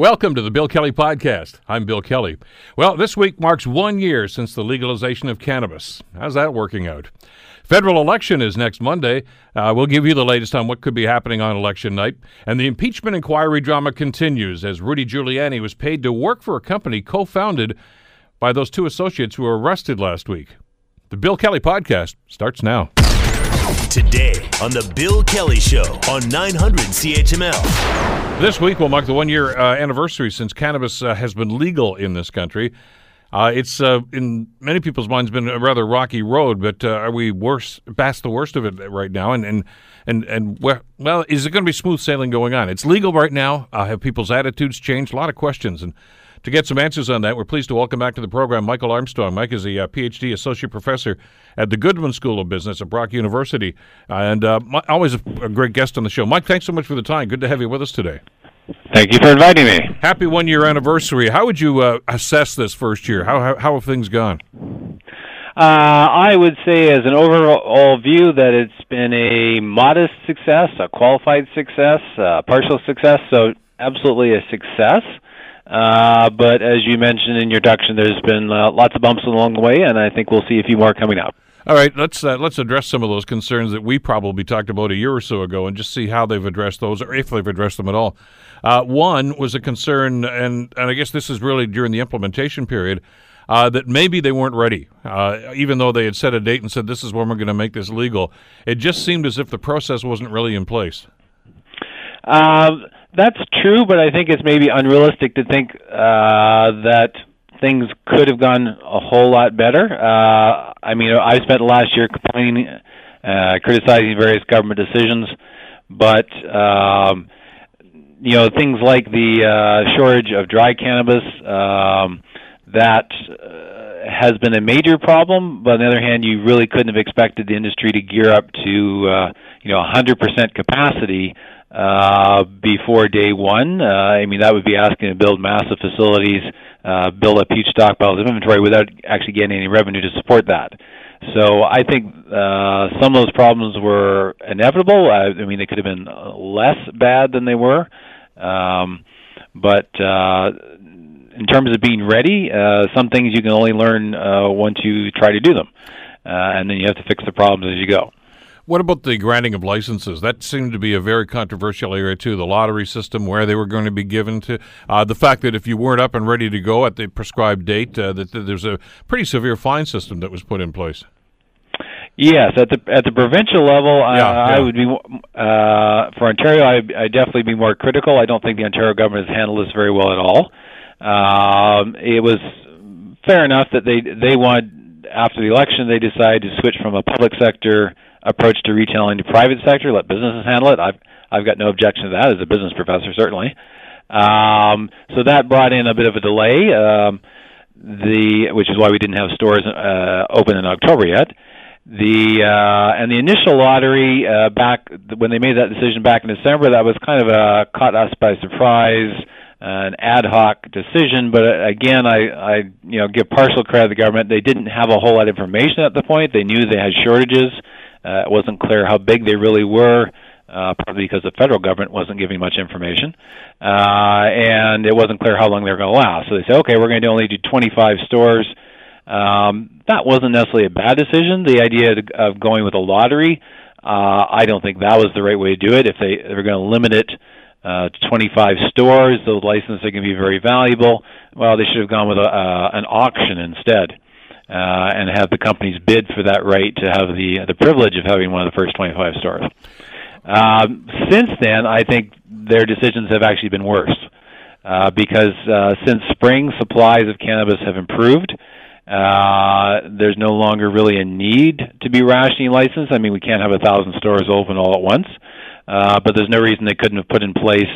Welcome to the Bill Kelly Podcast. I'm Bill Kelly. Well, this week marks one year since the legalization of cannabis. How's that working out? Federal election is next Monday. Uh, we'll give you the latest on what could be happening on election night. And the impeachment inquiry drama continues as Rudy Giuliani was paid to work for a company co founded by those two associates who were arrested last week. The Bill Kelly Podcast starts now. Today on The Bill Kelly Show on 900 CHML. This week will mark the one year uh, anniversary since cannabis uh, has been legal in this country. Uh, it's uh, in many people's minds been a rather rocky road, but uh, are we worse past the worst of it right now? And and and and well, is it going to be smooth sailing going on? It's legal right now. Uh, have people's attitudes changed? A lot of questions and. To get some answers on that, we're pleased to welcome back to the program Michael Armstrong. Mike is a uh, PhD associate professor at the Goodman School of Business at Brock University, and uh, my, always a, a, great guest on the show. Mike, thanks so much for the time. Good to have you with us today. Thank you for inviting me. Happy one year anniversary. How would you uh, assess this first year? How, how, how have things gone? Uh, I would say, as an overall view, that it's been a modest success, a qualified success, a partial success. So, absolutely a success. Uh, but as you mentioned in your introduction, there's been uh, lots of bumps along the way, and I think we'll see a few more coming up. All right, let's uh, let's address some of those concerns that we probably talked about a year or so ago, and just see how they've addressed those, or if they've addressed them at all. Uh, one was a concern, and and I guess this is really during the implementation period. Uh, that maybe they weren't ready, uh, even though they had set a date and said this is when we're going to make this legal. It just seemed as if the process wasn't really in place. Um, that's true, but I think it's maybe unrealistic to think uh, that things could have gone a whole lot better. Uh, I mean, I spent last year complaining, uh, criticizing various government decisions, but um, you know things like the uh, shortage of dry cannabis um, that uh, has been a major problem. But on the other hand, you really couldn't have expected the industry to gear up to uh, you know 100% capacity before day one. Uh, I mean, that would be asking to build massive facilities, uh, build up huge stockpiles of inventory without actually getting any revenue to support that. So I think uh, some of those problems were inevitable. I, I mean, they could have been less bad than they were, um, but uh, in terms of being ready, uh, some things you can only learn uh, once you try to do them, uh, and then you have to fix the problems as you go. What about the granting of licenses? That seemed to be a very controversial area too. The lottery system, where they were going to be given to, uh, the fact that if you weren't up and ready to go at the prescribed date, uh, that, that there's a pretty severe fine system that was put in place. Yes, at the at the provincial level, uh, yeah, I would be uh, for Ontario. I I definitely be more critical. I don't think the Ontario government has handled this very well at all. Um, it was fair enough that they they wanted after the election they decided to switch from a public sector approach to retailing to private sector, let businesses handle it. I've I've got no objection to that as a business professor, certainly. Um, so that brought in a bit of a delay, um, the which is why we didn't have stores uh, open in October yet. The uh, and the initial lottery uh, back when they made that decision back in December, that was kind of a caught us by surprise, uh, an ad hoc decision. But uh, again, I, I you know give partial credit to the government. They didn't have a whole lot of information at the point. They knew they had shortages. Uh, it wasn't clear how big they really were, uh, probably because the federal government wasn't giving much information, uh, and it wasn't clear how long they were going to last. So they said, okay, we're going to only do 25 stores. Um, that wasn't necessarily a bad decision. The idea of going with a lottery, uh, I don't think that was the right way to do it. If they, they were going to limit it uh, to 25 stores, those licenses are going to be very valuable. Well, they should have gone with a, uh, an auction instead uh, and have the companies bid for that right to have the the privilege of having one of the first 25 stores. Um, since then, I think their decisions have actually been worse uh, because uh, since spring, supplies of cannabis have improved. Uh, there's no longer really a need to be rationing licensed. I mean, we can't have a thousand stores open all at once, uh, but there's no reason they couldn't have put in place,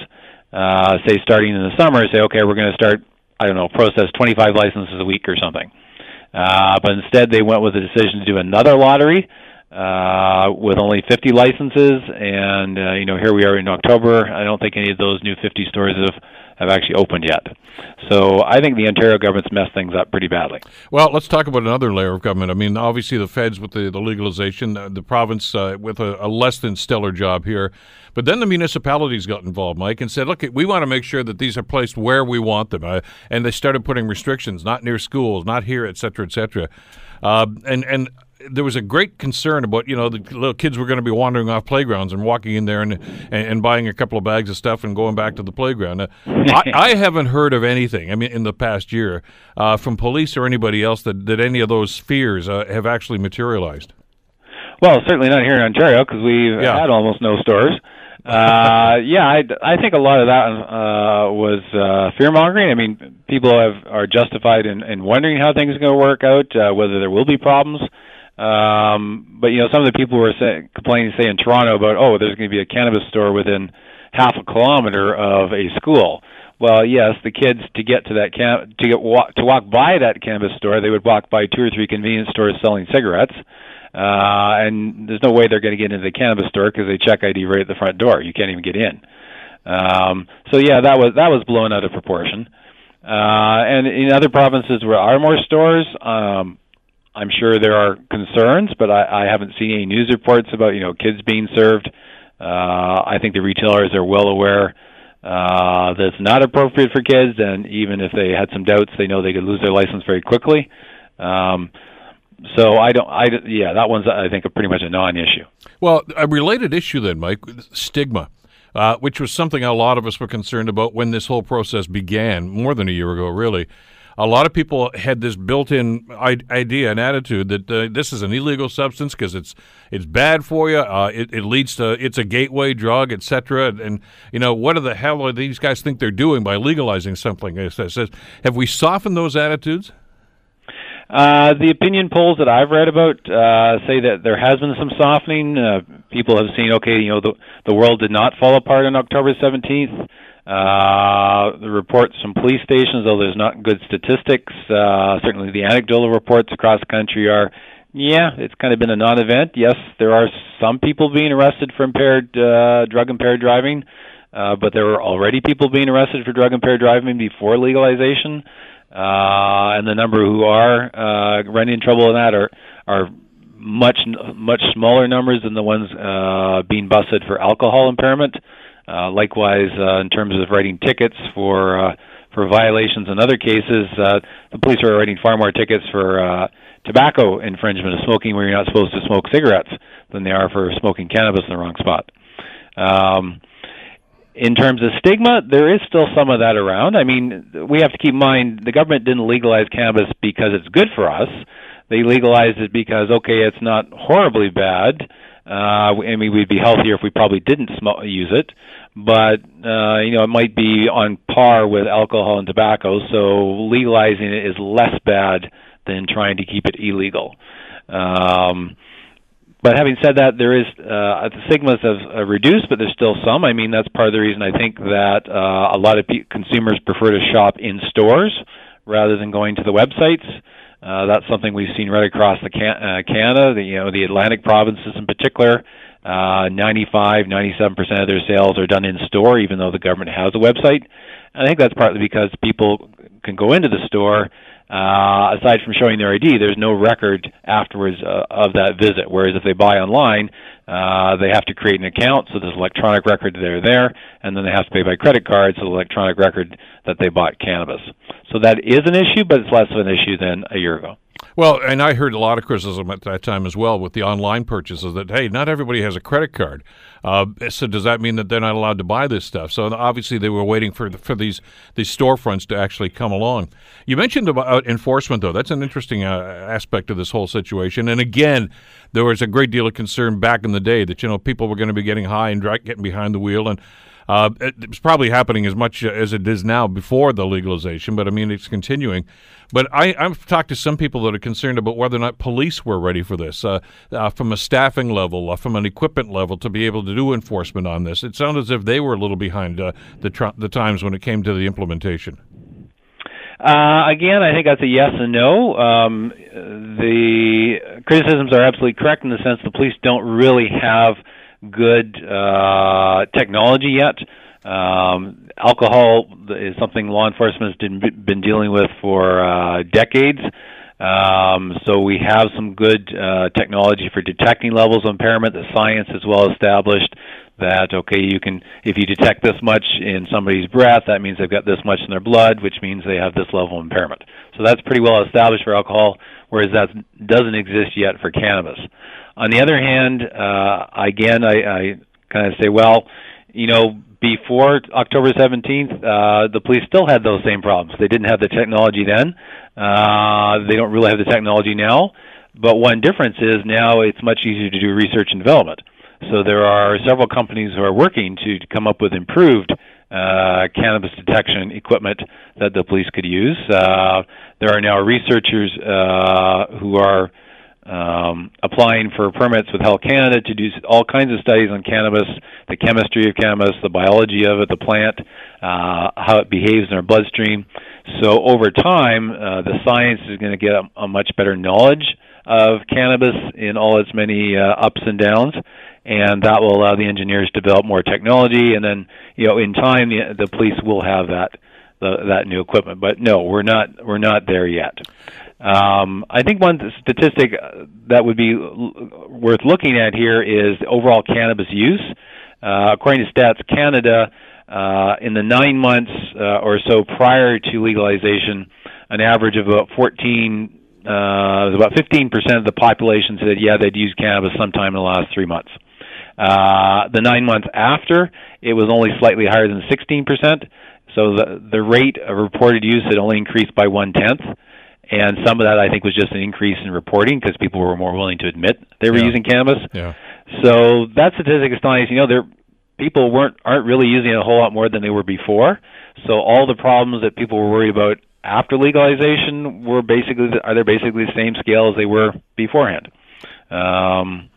uh, say, starting in the summer, say, okay, we're going to start, I don't know, process 25 licenses a week or something. Uh, but instead, they went with the decision to do another lottery uh, with only 50 licenses. And uh, you know, here we are in October. I don't think any of those new 50 stores have have actually opened yet. So I think the Ontario government's messed things up pretty badly. Well, let's talk about another layer of government. I mean, obviously the feds with the, the legalization, the, the province uh, with a, a, less than stellar job here, but then the municipalities got involved, Mike, and said, "Look, we want to make sure that these are placed where we want them," uh, and they started putting restrictions, not near schools, not here, et cetera, et cetera, uh, and and there was a great concern about you know the little kids were going to be wandering off playgrounds and walking in there and, and, and buying a couple of bags of stuff and going back to the playground. Uh, I, I, haven't heard of anything. I mean, in the past year, uh, from police or anybody else that that any of those fears uh, have actually materialized. Well, certainly not here in Ontario because we've yeah. had almost no stores. uh, yeah, I, I think a lot of that uh, was uh, fear mongering. I mean, people have are justified in, in wondering how things are going to work out, uh, whether there will be problems. Um, but you know, some of the people were say, complaining, say in Toronto, about oh, there's going to be a cannabis store within half a kilometer of a school. Well, yes, the kids to get to that can to get walk, to walk by that cannabis store, they would walk by two or three convenience stores selling cigarettes, uh, and there's no way they're going to get into the cannabis store because they check ID right at the front door. You can't even get in. Um, so yeah, that was that was blown out of proportion. Uh, and in other provinces where are more stores, um, I'm sure there are concerns, but I, I haven't seen any news reports about you know kids being served. Uh, I think the retailers are well aware uh, that it's not appropriate for kids, and even if they had some doubts, they know they could lose their license very quickly. Um, so I don't. I yeah, that one's I think pretty much a non-issue. Well, a related issue then, Mike, stigma. Uh, which was something a lot of us were concerned about when this whole process began, more than a year ago, really a lot of people had this built-in idea and attitude that uh, this is an illegal substance because it's it's bad for you. Uh, it, it, leads to it's a gateway drug, etc. And, and, you know what the hell are these guys think they're doing by legalizing something? It Says, have we softened those attitudes? Uh, the opinion polls that I've read about uh, say that there has been some softening. Uh, people have seen, okay, you know, the the world did not fall apart on October 17th. Uh, the reports from police stations, though there's not good statistics, uh, certainly the anecdotal reports across the country are, yeah, it's kind of been a non-event. Yes, there are some people being arrested for impaired, uh, drug-impaired driving, uh, but there were already people being arrested for drug-impaired driving before legalization, uh, and the number who are uh, running in trouble in that are are much much smaller numbers than the ones uh, being busted for alcohol impairment. Uh, likewise, uh, in terms of writing tickets for uh, for violations in other cases, uh, the police are writing far more tickets for uh, tobacco infringement of smoking where you're not supposed to smoke cigarettes than they are for smoking cannabis in the wrong spot. Um, in terms of stigma, there is still some of that around. I mean, we have to keep in mind the government didn't legalize cannabis because it's good for us. They legalized it because okay, it's not horribly bad. Uh, I mean, we'd be healthier if we probably didn't sm- use it but uh, you know it might be on par with alcohol and tobacco. So legalizing it is less bad than trying to keep it illegal. Um, but having said that, there is uh, the stigmas have uh, reduced, but there's still some. I mean, that's part of the reason I think that uh, a lot of pe- consumers prefer to shop in stores rather than going to the websites. Uh, that's something we've seen right across the can- uh, Canada. The, you know, the Atlantic provinces in particular uh, 95, 97% of their sales are done in store, even though the government has a website. I think that's partly because people can go into the store. Uh, aside from showing their ID, there's no record afterwards uh, of that visit. Whereas if they buy online, uh, they have to create an account, so there's electronic record they're there, and then they have to pay by credit card, so the electronic record that they bought cannabis. So that is an issue, but it's less of an issue than a year ago. Well, and I heard a lot of criticism at that time as well with the online purchases that hey, not everybody has a credit card. Uh, so does that mean that they're not allowed to buy this stuff? So obviously they were waiting for for these these storefronts to actually come along. You mentioned about enforcement though. That's an interesting uh, aspect of this whole situation. And again, there was a great deal of concern back in the day that you know people were going to be getting high and getting behind the wheel and uh, it's probably happening as much as it is now before the legalization, but I mean, it's continuing. But I, have talked to some people that are concerned about whether or not police were ready for this uh, uh, from a staffing level, uh, from an equipment level, to be able to do enforcement on this. It sounded as if they were a little behind uh, the, tr- the times when it came to the implementation. Uh, again, I think that's a yes and no. Um, the criticisms are absolutely correct in the sense the police don't really have good uh, technology yet Um, alcohol is something law enforcement has been dealing with for uh, decades. Um, so we have some good uh, technology for detecting levels of impairment. The science is well established that okay, you can if you detect this much in somebody's breath, that means they've got this much in their blood, which means they have this level of impairment. So that's pretty well established for alcohol, whereas that doesn't exist yet for cannabis. On the other hand, uh, again, I, I kind of say, well, you know, before October 17th, uh, the police still had those same problems. They didn't have the technology then. Uh, they don't really have the technology now. But one difference is now it's much easier to do research and development. So there are several companies who are working to come up with improved uh, cannabis detection equipment that the police could use. Uh, there are now researchers uh, who are um, applying for permits with Health Canada to do all kinds of studies on cannabis, the chemistry of cannabis, the biology of it, the plant, uh, how it behaves in our bloodstream. So over time, uh, the science is going to get a, a, much better knowledge of cannabis in all its many uh, ups and downs, and that will allow the engineers to develop more technology. And then, you know, in time, the, the police will have that the, that new equipment. But no, we're not we're not there yet. Um, I think one statistic that would be worth looking at here is overall cannabis use. Uh, according to Stats Canada, uh, in the nine months uh, or so prior to legalization, an average of about 14 uh, about 15% of the population said, yeah, they'd use cannabis sometime in the last three months. Uh, the nine months after, it was only slightly higher than 16%. So the the rate of reported use had only increased by one tenth, and some of that I think was just an increase in reporting because people were more willing to admit they were yeah. using cannabis. Yeah. So that statistic is telling us, you know, there people weren't aren't really using it a whole lot more than they were before. So all the problems that people were worried about after legalization were basically are they basically the same scale as they were beforehand. Um,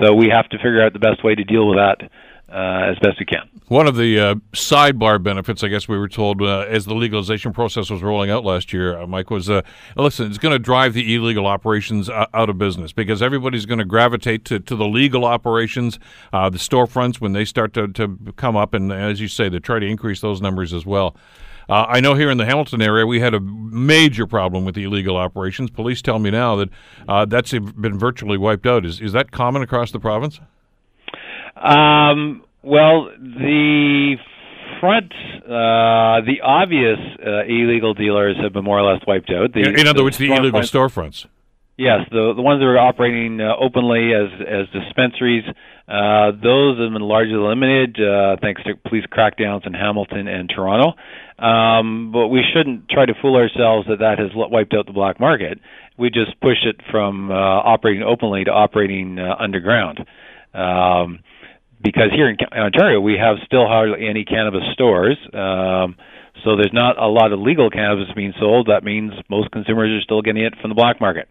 so we have to figure out the best way to deal with that as best we can. One of the uh, sidebar benefits, I guess we were told uh, as the legalization process was rolling out last year, uh, Mike, was uh, listen, it's going to drive the illegal operations uh, out of business because everybody's going to gravitate to, to the legal operations, the storefronts when they start to, to come up, and as you say, they try to increase those numbers as well. Uh, I know here in the Hamilton area we had a major problem with the illegal operations. Police tell me now that uh, that's been virtually wiped out. Is is that common across the province? Um, well, the front, uh, the obvious uh, illegal dealers have been more or less wiped out. The, in other the words, the illegal storefronts. Yes, the the ones that are operating uh, openly as as dispensaries, uh, those have been largely eliminated uh, thanks to police crackdowns in Hamilton and Toronto. Um, but we shouldn't try to fool ourselves that that has wiped out the black market. We just pushed it from uh, operating openly to operating uh, underground. Um, because here in Ontario we have still hardly any cannabis stores. Um, so there's not a lot of legal cannabis being sold. That means most consumers are still getting it from the black market.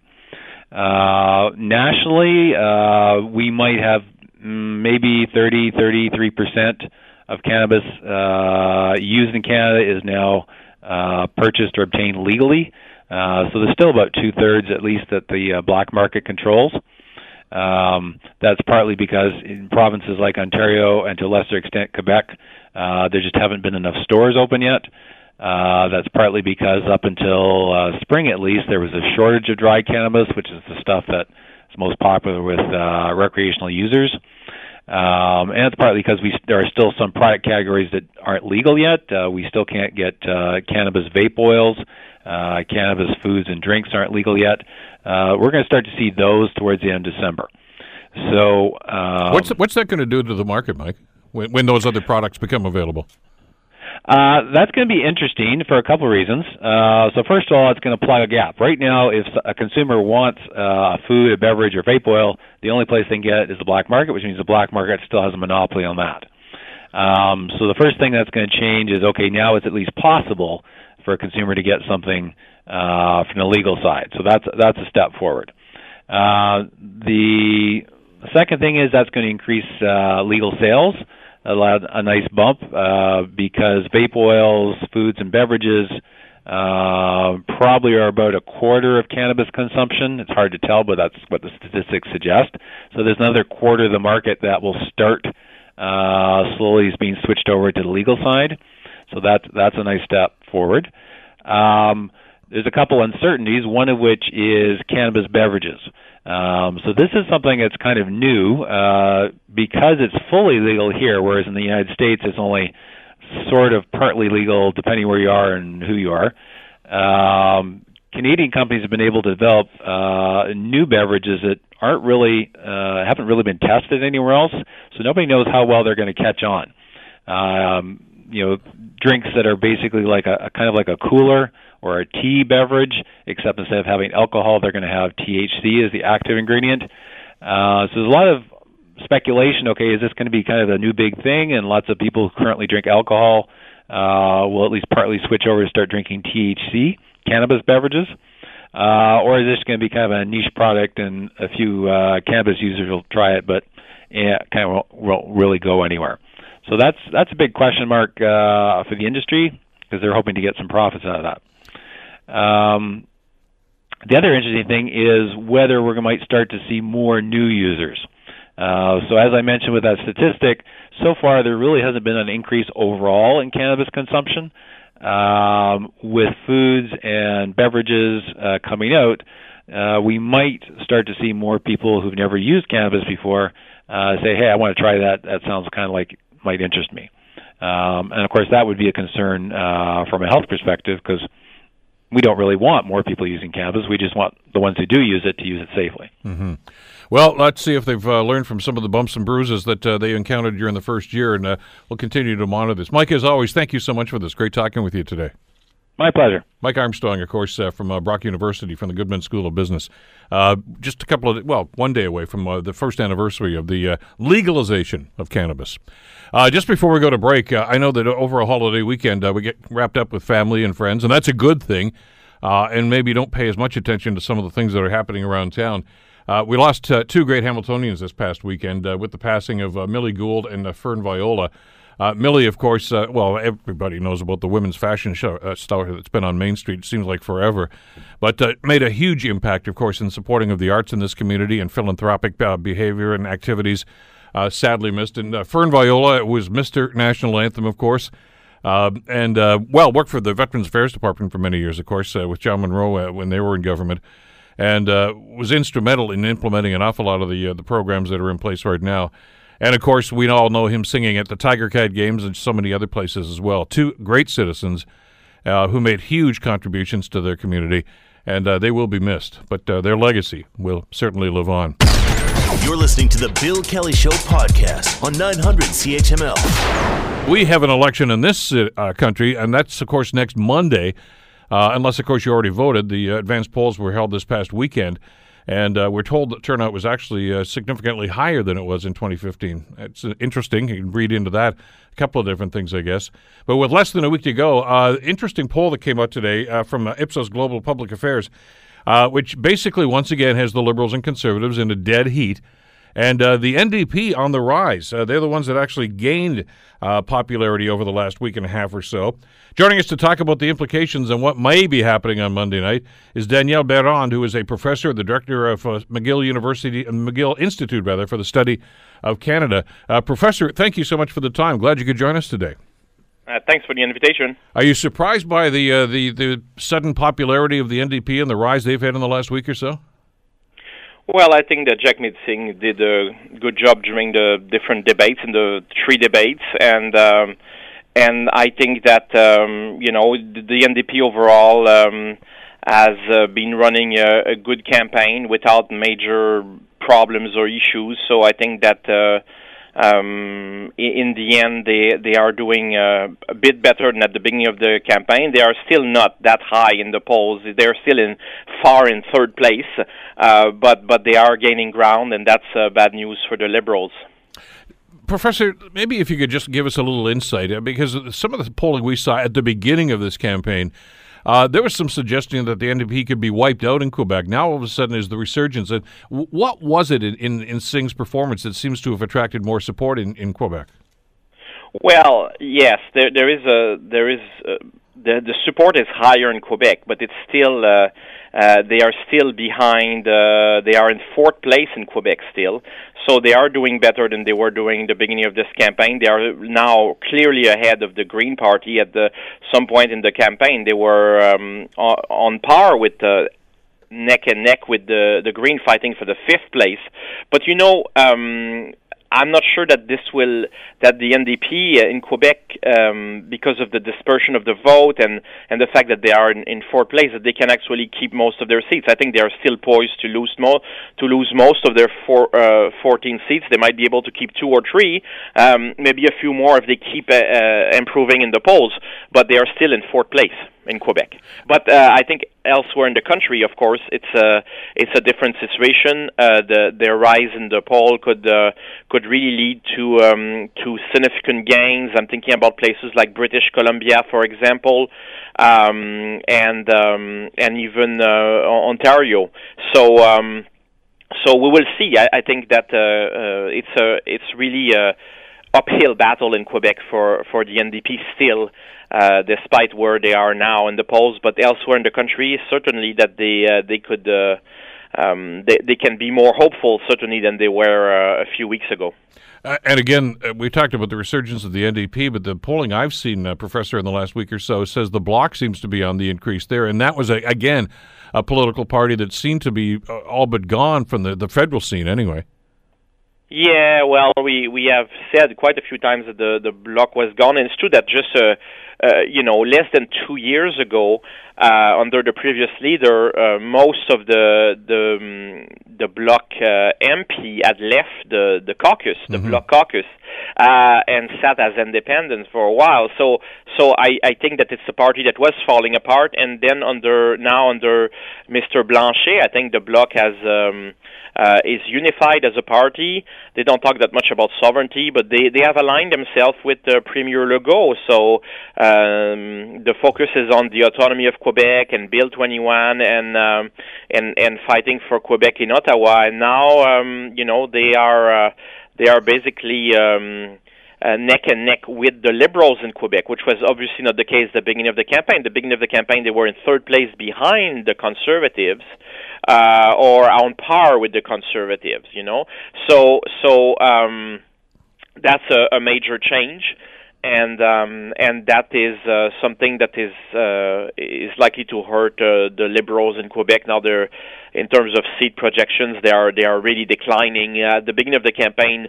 Uh, nationally, uh, we might have mm, maybe 30, 33 percent of cannabis uh, used in Canada is now uh, purchased or obtained legally. Uh, so there's still about two thirds, at least, that the uh, black market controls. Um, that's partly because in provinces like Ontario and to a lesser extent Quebec, uh, there just haven't been enough stores open yet. Uh, that's partly because up until uh, spring, at least, there was a shortage of dry cannabis, which is the stuff that is most popular with uh, recreational users. Um, and it's partly because we there are still some product categories that aren't legal yet. Uh, we still can't get uh, cannabis vape oils. Uh, cannabis foods and drinks aren't legal yet. Uh, we're going to start to see those towards the end of December. So, um, what's what's that going to do to the market, Mike? When, when those other products become available? Uh, that's going to be interesting for a couple of reasons. Uh, so first of all, it's going to plug a gap. Right now, if a consumer wants uh, a food, a beverage, or vape oil, the only place they can get it is the black market, which means the black market still has a monopoly on that. Um, so the first thing that's going to change is okay, now it's at least possible for a consumer to get something uh, from the legal side. So that's that's a step forward. Uh, the second thing is that's going to increase uh, legal sales, allow a nice bump uh, because vape oils, foods, and beverages uh, probably are about a quarter of cannabis consumption. It's hard to tell, but that's what the statistics suggest. So there's another quarter of the market that will start uh, slowly is being switched over to the legal side. So that's that's a nice step forward. Um, there's a couple uncertainties, one of which is cannabis beverages. Um, so this is something that's kind of new uh, because it's fully legal here, whereas in the United States it's only sort of partly legal depending where you are and who you are. Um, Canadian companies have been able to develop uh, new beverages that aren't really uh, haven't really been tested anywhere else, so nobody knows how well they're going to catch on. Um, you know, drinks that are basically like a, a kind of like a cooler or a tea beverage, except instead of having alcohol, they're going to have THC as the active ingredient. Uh, so there's a lot of speculation. Okay, is this going to be kind of a new big thing? And lots of people who currently drink alcohol uh, will at least partly switch over to start drinking THC cannabis beverages. Uh, or is this going to be kind of a niche product and a few uh, cannabis users will try it, but yeah, kind of won't, won't really go anywhere. So that's that's a big question mark uh, for the industry because they're hoping to get some profits out of that. Um, the other interesting thing is whether we might start to see more new users. Uh, so as I mentioned with that statistic, so far there really hasn't been an increase overall in cannabis consumption. Um, with foods and beverages uh, coming out, uh, we might start to see more people who've never used cannabis before uh, say, "Hey, I want to try that. That sounds kind of like might interest me." Um, and of course, that would be a concern uh, from a health perspective because we don't really want more people using cannabis. We just want the ones who do use it to use it safely. Mm-hmm. Well, let's see if they've uh, learned from some of the bumps and bruises that uh, they encountered during the first year, and uh, we'll continue to monitor this. Mike, as always, thank you so much for this. Great talking with you today. My pleasure. Mike Armstrong, of course, uh, from uh, Brock University, from the Goodman School of Business. Uh, just a couple of, well, one day away from uh, the first anniversary of the uh, legalization of cannabis. Uh, just before we go to break, I know that over a holiday weekend we get wrapped up with family and friends, and that's a good thing. and maybe don't pay as much attention to some of the things that are happening around town. we lost two great Hamiltonians this past weekend with the passing of Millie Gould and Fern Viola. Uh, Millie, of course, uh, well, everybody knows about the women's fashion show uh, star that's been on Main Street. It seems like forever, but uh, made a huge impact, of course, in supporting of the arts in this community and philanthropic uh, behavior and activities. Uh, sadly missed, and Fern Viola was Mr. National Anthem, of course. and well, worked for the Veterans Affairs Department for many years, of course, with John Munro when they were in government, and was instrumental in implementing an awful lot of the the programs that are in place right now. And of course, we all know him singing at the Tiger Cat games and so many other places as well. Two great citizens uh, who made huge contributions to their community, and uh, they will be missed. But uh, their legacy will certainly live on. You're listening to the Bill Kelly Show podcast on 900 CHML. We have an election in this uh, country, and that's, of course, next Monday. Uh, unless, of course, you already voted. The uh, advanced polls were held this past weekend. And uh, we're told that turnout was actually uh, significantly higher than it was in 2015. It's uh, interesting. You can read into that a couple of different things, I guess. But with less than a week to go, uh, interesting poll that came out today uh, from uh, Ipsos Global Public Affairs, which basically once again has the liberals and conservatives in a dead heat. And uh, the NDP on the rise. Uh, they're the ones that actually gained uh, popularity over the last week and a half or so. Joining us to talk about the implications and what may be happening on Monday night is Daniel Béland, who is a professor, the director of uh, McGill University, uh, McGill Institute, rather, for the study of Canada. Uh, professor, thank you so much for the time. Glad you could join us today. thanks for the invitation. Are you surprised by the the the sudden popularity of the NDP and the rise they've had in the last week or so? Well, I think that Jagmeet Singh did a good job during the different debates in the three debates, and um, and I think that um, you know the NDP overall um, has uh, been running a, a good campaign without major problems or issues. So I think that. Uh, um, in the end, they they are doing uh, a bit better than at the beginning of the campaign. They are still not that high in the polls. They're still in far in third place, uh, but but they are gaining ground, and that's uh, bad news for the Liberals. Professor, maybe if you could just give us a little insight, uh, because some of the polling we saw at the beginning of this campaign uh, there was some suggestion that the NDP could be wiped out in Quebec. Now, all of a sudden, is the resurgence. And what was it in, in, in Singh's performance that seems to have attracted more support in, in Quebec? Well, yes, there there is a there is a, the the support is higher in Quebec, but it's still uh, uh, they are still behind. Uh, they are in fourth place in Quebec still, so they are doing better than they were doing in the beginning of this campaign. They are now clearly ahead of the Green Party. At the some point in the campaign, they were um, on par with the neck and neck with the the Green fighting for the fifth place. But you know, um, I'm not sure that this will that the NDP uh, in Quebec, um, because of the dispersion of the vote and and the fact that they are in, in fourth place, that they can actually keep most of their seats. I think they are still poised to lose more to lose most of their four, uh, 14 seats. They might be able to keep two or three, um, maybe a few more if they keep uh, uh, improving in the polls. But they are still in fourth place in Quebec. But uh, I think elsewhere in the country, of course, it's a it's a different situation. Uh, the their rise in the poll could uh, could really lead to um, to significant gains. I'm thinking about places like British Columbia, for example, um, and um, and even uh, Ontario. So. Um, so we will see. I, I think that uh, uh, it's a it's really a uphill battle in Quebec for for the NDP still uh, despite where they are now in the polls. But elsewhere in the country, certainly that they uh, they could uh, um, they they can be more hopeful certainly than they were uh, a few weeks ago. Uh, and again, uh, we talked about the resurgence of the NDP, but the polling I've seen, uh, Professor, in the last week or so says the Bloc seems to be on the increase there, and that was a, again a political party that seemed to be uh, all but gone from the, the federal scene anyway. Yeah, well, we we have said quite a few times that the the bloc was gone, and it's true that just uh, you know less than two years ago, uh, under the previous leader, uh, most of the the um, the bloc uh, MP had left the the caucus, the mm-hmm. bloc caucus, uh, and sat as independents for a while. So so I I think that it's a party that was falling apart, and then under now under Mr. Blanchet, I think the bloc has. Um, uh, is unified as a party. They don't talk that much about sovereignty, but they, they have aligned themselves with uh, Premier Legault. So um, the focus is on the autonomy of Quebec and Bill 21 and um, and and fighting for Quebec in Ottawa. And now, um, you know, they are uh, they are basically. Um, uh, neck and neck with the Liberals in Quebec, which was obviously not the case at the beginning of the campaign. The beginning of the campaign, they were in third place behind the Conservatives, uh, or on par with the Conservatives. You know, so so um, that's a, a major change and um, and that is uh, something that is uh, is likely to hurt uh, the liberals in Quebec. Now they're in terms of seat projections, they are they are really declining. At the beginning of the campaign,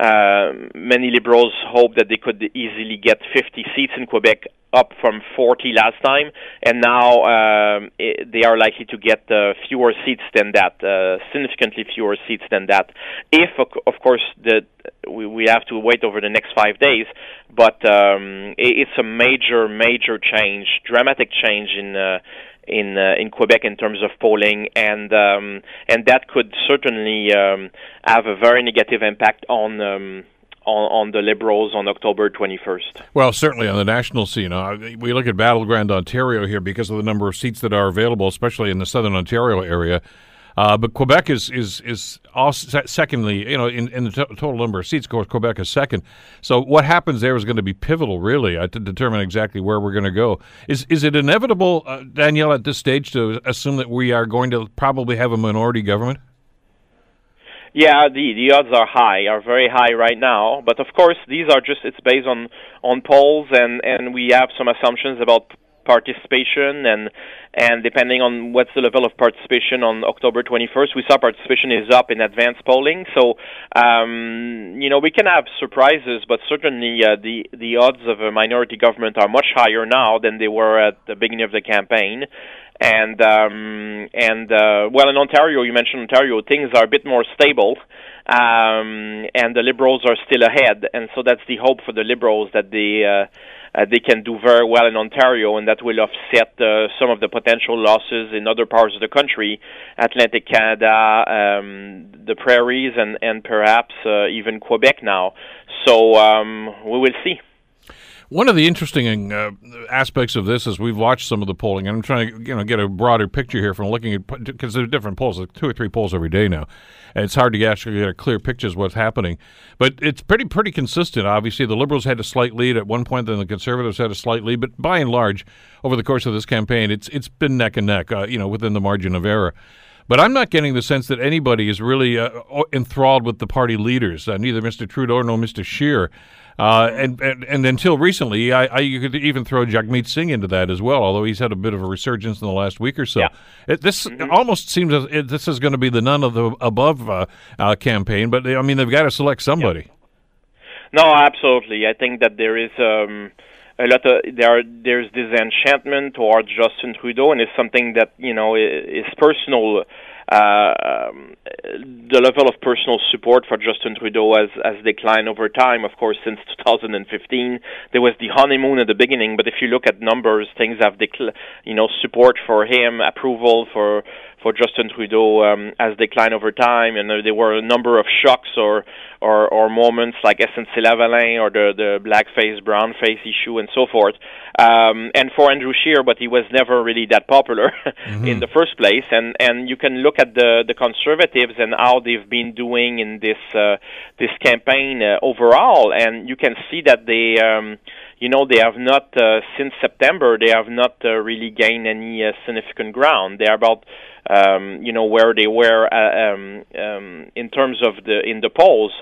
uh, many liberals hoped that they could easily get 50 seats in Quebec, up from 40 last time, and now um, it, they are likely to get uh, fewer seats than that, uh, significantly fewer seats than that. If, of course, the we, we have to wait over the next five days, but um, it, it's a major, major change, dramatic change in. Uh, in uh, in Quebec in terms of polling, and um, and that could certainly um, have a very negative impact on. Um, on, on, the Liberals on October 21st. Well, certainly on the national scene. Uh, we look at Battleground Ontario here because of the number of seats that are available, especially in the southern Ontario area. Uh, but Quebec is is is also secondly, you know, in, in the total number of seats, of course, Quebec is second. So what happens there is going to be pivotal, really, uh, to determine exactly where we're going to go. Is is it inevitable, uh, Daniel, at this stage, to assume that we are going to probably have a minority government? Yeah, the the odds are high, are very high right now. But of course, these are just it's based on on polls, and and we have some assumptions about participation and and depending on what's the level of participation on October 21st, we saw participation is up in advanced polling. So, um, you know, we can have surprises, but certainly uh, the the odds of a minority government are much higher now than they were at the beginning of the campaign. And um, and uh, well, in Ontario, you mentioned Ontario, things are a bit more stable. Um, and the liberals are still ahead, and so that's the hope for the liberals that they uh, uh, they can do very well in Ontario, and that will offset uh, some of the potential losses in other parts of the country, Atlantic Canada, um, the prairies, and and perhaps uh, even Quebec now. So um, we will see. One of the interesting uh, aspects of this is we've watched some of the polling, and I'm trying to you know get a broader picture here from looking at because there are different polls, like two or three polls every day now, and it's hard to actually get a clear picture of what's happening. But it's pretty pretty consistent. Obviously, the Liberals had a slight lead at one point, then the Conservatives had a slight lead, but by and large, over the course of this campaign, it's it's been neck and neck, uh, you know, within the margin of error. But I'm not getting the sense that anybody is really uh, enthralled with the party leaders, uh, neither Mr. Trudeau nor Mr. Scheer. Uh, and, and, and until recently, I, I, you could even throw Jagmeet Singh into that as well. Although he's had a bit of a resurgence in the last week or so. Yeah. It, this mm-hmm. almost seems as it, this is going to be the none of the above uh, uh, campaign. But I mean, they've got to select somebody. Yeah. No, absolutely. I think that there is. Um, a lot of there there's this enchantment towards Justin Trudeau, and it's something that you know is personal um, the level of personal support for Justin Trudeau has, has declined over time. Of course, since 2015, there was the honeymoon at the beginning, but if you look at numbers, things have declined. You know, support for him, approval for for Justin Trudeau um, has declined over time, and there were a number of shocks or or, or moments like SNC-Lavalin or the the blackface brownface issue and so forth. Um, and for Andrew Scheer, but he was never really that popular mm-hmm. in the first place. And and you can look at the the conservatives and how they've been doing in this uh, this campaign uh, overall, and you can see that they. Um, you know they have not uh, since September they have not uh, really gained any uh, significant ground. They are about um, you know where they were uh, um, um, in terms of the in the polls.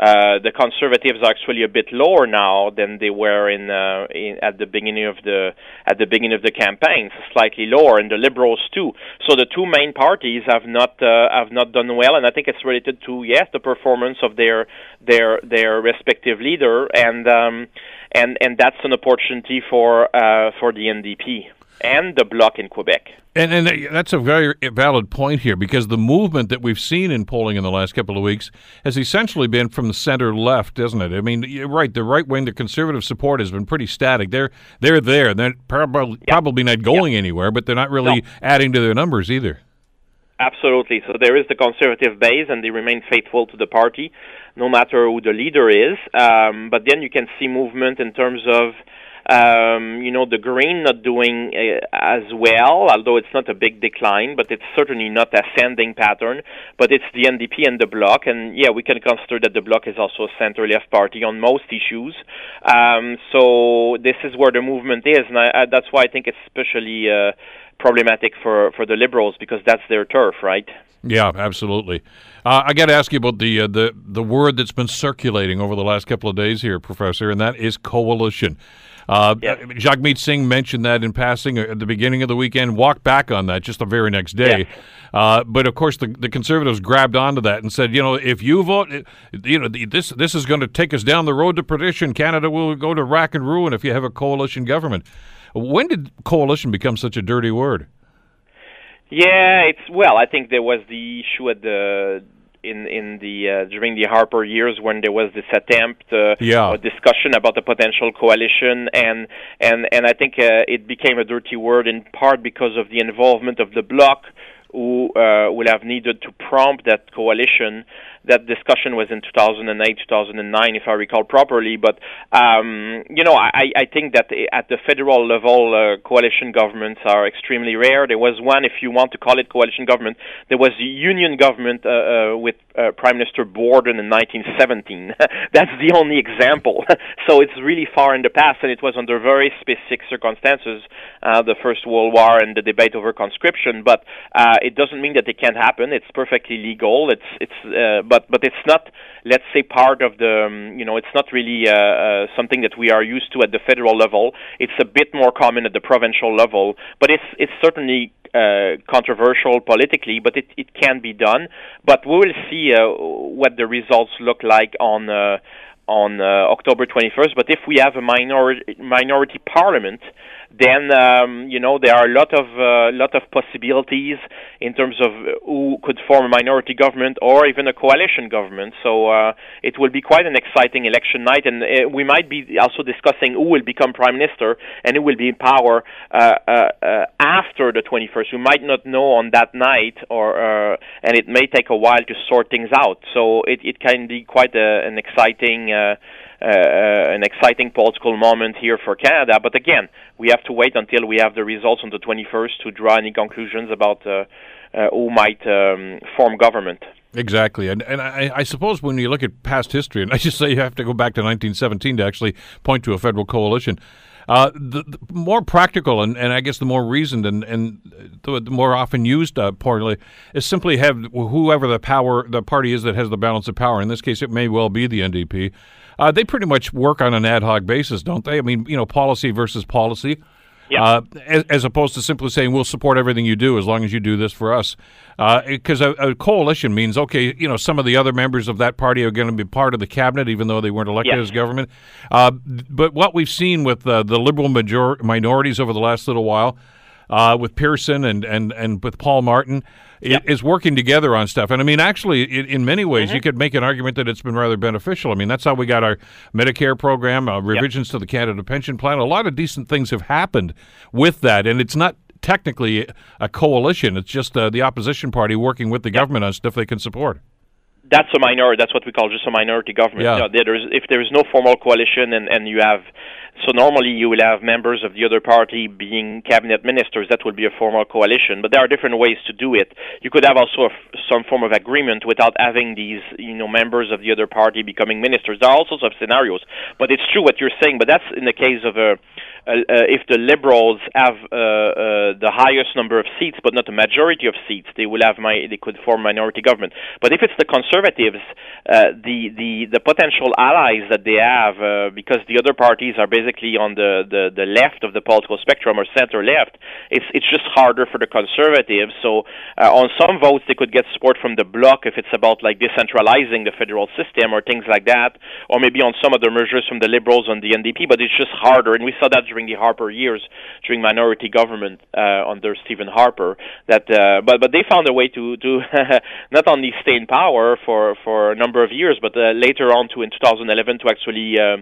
Uh, the conservatives are actually a bit lower now than they were in, uh, in at the beginning of the at the beginning of the campaign, slightly lower, and the liberals too. So the two main parties have not uh, have not done well, and I think it's related to yes the performance of their their their respective leader, and um, and and that's an opportunity for uh, for the NDP and the bloc in Quebec. And, and that's a very valid point here because the movement that we've seen in polling in the last couple of weeks has essentially been from the center left, isn't it? I mean, you're right. The right wing, the conservative support has been pretty static. They're they're there. They're probably probably not going anywhere, but they're not really no. adding to their numbers either. Absolutely. So there is the conservative base, and they remain faithful to the party, no matter who the leader is. Um, but then you can see movement in terms of um, you know, the green not doing uh, as well, although it's not a big decline, but it's certainly not ascending pattern. But it's the NDP and the Bloc, and yeah, we can consider that the Bloc is also a center-left party on most issues. Um, so this is where the movement is, and I, I, that's why I think it's especially uh, problematic for for the Liberals because that's their turf, right? Yeah, absolutely. Uh, I got to ask you about the uh, the the word that's been circulating over the last couple of days here, Professor, and that is coalition. Uh, yep. Jagmeet Singh mentioned that in passing at the beginning of the weekend, walked back on that just the very next day. Uh, but of course, the, the conservatives grabbed onto that and said, you know, if you vote, you know, this this is going to take us down the road to perdition. Canada will go to rack and ruin if you have a coalition government. When did coalition become such a dirty word? Yeah, it's well. I think there was the issue at the in in the uh, during the Harper years when there was this attempt uh, yeah. or discussion about a potential coalition and and and I think uh, it became a dirty word in part because of the involvement of the bloc who uh, will have needed to prompt that coalition that discussion was in 2008, 2009, if I recall properly. But um, you know, I, I think that at the federal level, uh, coalition governments are extremely rare. There was one, if you want to call it coalition government, there was a union government uh, uh, with uh, Prime Minister Borden in 1917. That's the only example. so it's really far in the past, and it was under very specific circumstances, uh, the First World War and the debate over conscription. But uh, it doesn't mean that it can't happen. It's perfectly legal. It's it's uh, but but it's not let's say part of the um, you know it's not really uh, uh, something that we are used to at the federal level it's a bit more common at the provincial level but it's it's certainly uh, controversial politically, but it, it can be done. But we will see uh, what the results look like on uh, on uh, October 21st. But if we have a minority minority parliament, then um, you know there are a lot of uh, lot of possibilities in terms of who could form a minority government or even a coalition government. So uh, it will be quite an exciting election night, and uh, we might be also discussing who will become prime minister and who will be in power uh, uh, uh, after the 21st. We might not know on that night, or and it may take a while to sort things out. So it it can be quite a, an exciting uh, an exciting political moment here for Canada. But again, we have to wait until we have the results on the 21st to draw any conclusions about uh, uh, who might um, form government. Exactly, and and I, I, suppose when you look at past history, and I just say you have to go back to 1917 to actually point to a federal coalition. Uh, the, the, more practical and, and I guess the more reasoned and, and the, the more often used uh, partly is simply have whoever the power the party is that has the balance of power. In this case, it may well be the NDP. Uh, they pretty much work on an ad hoc basis, don't they? I mean, you know, policy versus policy. Uh, as, as, opposed to simply saying we'll support everything you do as long as you do this for us, because uh, a, a, coalition means okay, you know, some of the other members of that party are going to be part of the cabinet, even though they weren't elected as government. Uh, but what we've seen with uh, the liberal major- minorities over the last little while, uh, with Pearson and, and, and with Paul Martin yep. is working together on stuff. And I mean, actually, in, in many ways, mm-hmm. you could make an argument that it's been rather beneficial. I mean, that's how we got our Medicare program, uh, revisions yep. to the Canada Pension Plan. A lot of decent things have happened with that, and it's not technically a coalition. It's just uh, the opposition party working with the government on stuff they can support that's a minority. That's what we call just a minority government. Yeah. There's, if there is no formal coalition and, and you have so normally you will have members of the other party being cabinet ministers. That will be a formal coalition. But there are different ways to do it. You could have also some form of agreement without having these, you know, members of the other party becoming ministers. There are all sorts of scenarios. But it's true what you're saying. But that's in the case of a if the Liberals have uh, uh, the highest number of seats, but not a majority of seats, they will have my, they could form minority government. But if it's the Conservatives, uh, the the the potential allies that they have, uh, because the other parties are basically on the, the the left of the political spectrum or center left, it's it's just harder for the Conservatives. So on some votes, they could get support from the bloc if it's about like decentralizing the federal system or things like that, or maybe on some other measures from the Liberals and the NDP. But it's just harder, and we saw that during the Harper years, during minority government uh, under Stephen Harper. That, uh, but but they found a way to to not only stay in power for for a number of years, but uh, later on to in 2011 to actually uh,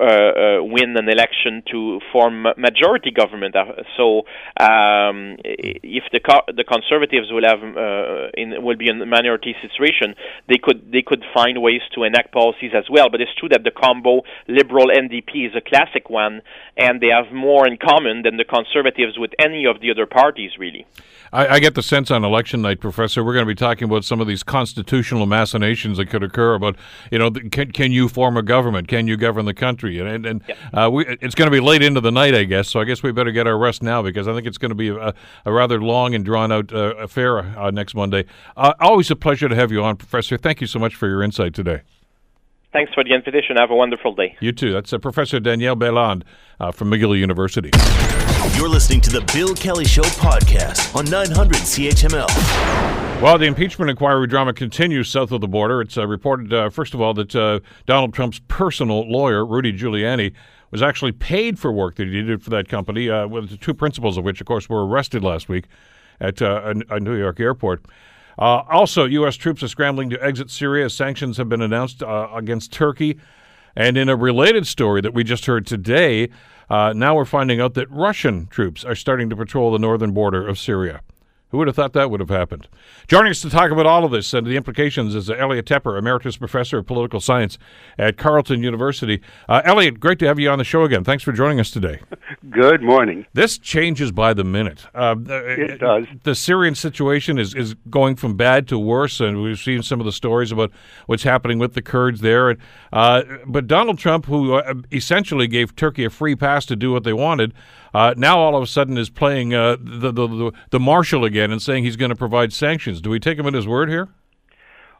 uh, uh, win an election to form majority government. So um, if the co- the conservatives will have in will be in a minority situation, they could they could find ways to enact policies as well. But it's true that the combo liberal NDP is a classic one, and they have more in common than the conservatives with any of the other parties, really. I, I, get the sense on election night, Professor, we're going to be talking about some of these constitutional machinations that could occur about, you know, can, can you form a government? Can you govern the country? And, and, and yeah. uh, we, it's going to be late into the night, I guess, so I guess we better get our rest now because I think it's going to be a, a rather long and drawn out uh, affair uh, next Monday. Uh, always a pleasure to have you on, Professor. Thank you so much for your insight today. Thanks for the invitation. Have a wonderful day. You too. That's uh, Professor Daniel Béland uh, from McGill University. You're listening to the Bill Kelly Show podcast on 900 CHML. Well, the impeachment inquiry drama continues south of the border. It's uh, reported, uh, first of all, that uh, Donald Trump's personal lawyer, Rudy Giuliani, was actually paid for work that he did for that company, uh, with the two principals of which, of course, were arrested last week at a, a New York airport. Uh, also, U.S. troops are scrambling to exit Syria sanctions have been announced uh, against Turkey. And in a related story that we just heard today, uh, now we're finding out that Russian troops are starting to patrol the northern border of Syria. Who would have thought that would have happened? Joining us to talk about all of this and the implications is Elliot Tepper, Emeritus Professor of Political Science at Carleton University. Uh, Elliot, great to have you on the show again. Thanks for joining us today. Good morning. This changes by the minute. Uh, it does. The Syrian situation is, is going from bad to worse, and we've seen some of the stories about what's happening with the Kurds there. Uh, but Donald Trump, who uh, essentially gave Turkey a free pass to do what they wanted, uh, now all of a sudden is playing uh, the, the, the the marshal again and saying he's going to provide sanctions. Do we take him at his word here?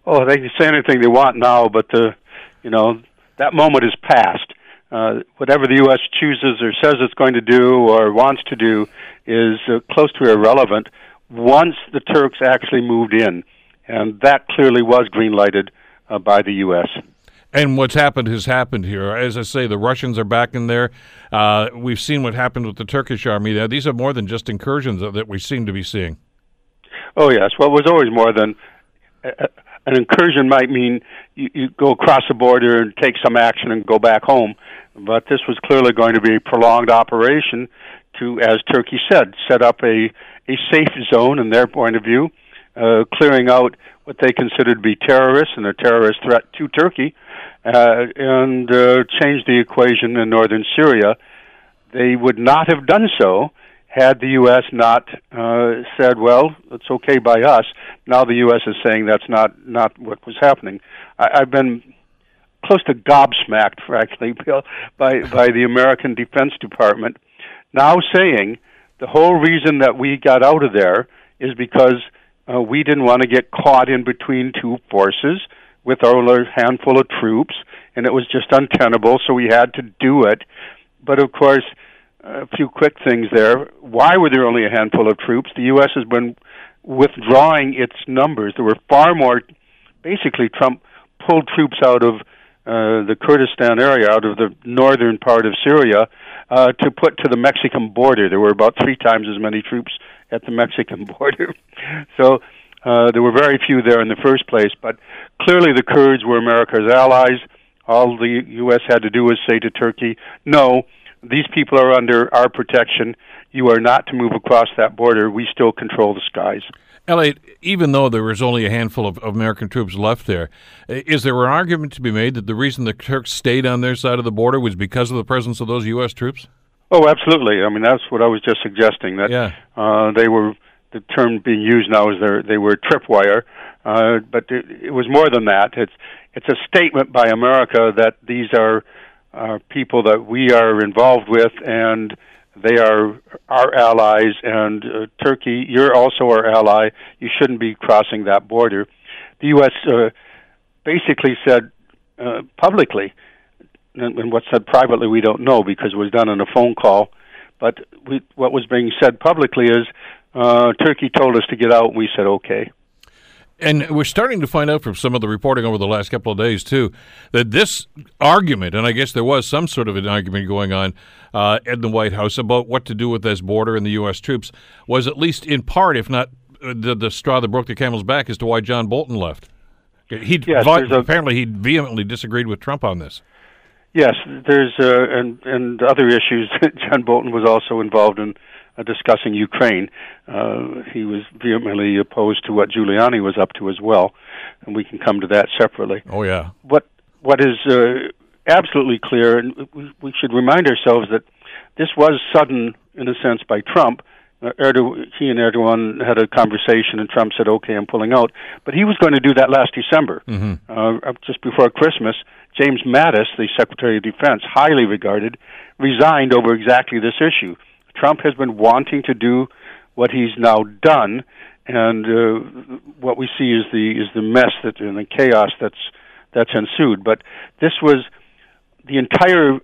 Oh, they can say anything they want now, but the you know that moment is past. Uh, whatever the U.S. chooses or says it's going to do or wants to do is uh, close to irrelevant once the Turks actually moved in, and that clearly was green lighted uh, by the U.S. And what's happened has happened here. As I say, the Russians are back in there. Uh, we've seen what happened with the Turkish army. These are more than just incursions that we seem to be seeing. Oh yes, well, it was always more than uh, an incursion. Might mean you, you go across the border and take some action and go back home, but this was clearly going to be a prolonged operation to, as Turkey said, set up a a safe zone in their point of view, uh, clearing out what they considered to be terrorists and a terrorist threat to Turkey uh, and uh, change the equation in northern Syria. They would not have done so had the U.S. not uh, said, "Well, it's okay by us." Now the U.S. is saying that's not not what was happening. I, I've been close to gobsmacked, frankly, Bill, by by the American Defense Department now saying the whole reason that we got out of there is because uh, we didn't want to get caught in between two forces with our little handful of troops, and it was just untenable, so we had to do it. But of course, a few quick things there. Why were there only a handful of troops? The U.S. has been withdrawing its numbers. There were far more. Basically, Trump pulled troops out of uh, the Kurdistan area, out of the northern part of Syria, uh, to put to the Mexican border. There were about three times as many troops at the Mexican border. so uh, there were very few there in the first place. But clearly, the Kurds were America's allies. All the U.S. had to do was say to Turkey, no, these people are under our protection. You are not to move across that border. We still control the skies. Elliot, even though there was only a handful of, of, American troops left there, is there an argument to be made that the reason the Turks stayed on their side of the border was because of the presence of those U.S. troops? Oh, absolutely. I mean, that's what I was just suggesting. That yeah. uh, they were the term being used now is they were tripwire, uh, but it, it was more than that. It's it's a statement by America that these are uh, people that we are involved with, and they are our allies. And uh, Turkey, you're also our ally. You shouldn't be crossing that border. The U.S. Uh, basically said uh, publicly, and, and what's said privately we don't know because it was done on a phone call. But we, what was being said publicly is uh, Turkey told us to get out, and we said okay. And we're starting to find out from some of the reporting over the last couple of days, too, that this argument, and I guess there was some sort of an argument going on uh, in the White House about what to do with this border and the U.S. troops, was at least in part, if not uh, the, the straw that broke the camel's back, as to why John Bolton left. He yes, apparently he vehemently disagreed with Trump on this. Yes, there's uh, and and other issues. John Bolton was also involved in discussing Ukraine. Uh, he was vehemently opposed to what Giuliani was up to as well, and we can come to that separately. Oh yeah. What what is uh, absolutely clear, and we, we should remind ourselves that this was sudden in a sense by Trump. Uh, Erdogan, he and Erdogan had a conversation, and Trump said, "Okay, I'm pulling out." But he was going to do that last December, mm-hmm. uh, just before Christmas. James Mattis, the Secretary of Defense, highly regarded, resigned over exactly this issue. Trump has been wanting to do what he's now done, and uh, what we see is the is the mess that and the chaos that's that's ensued. But this was the entire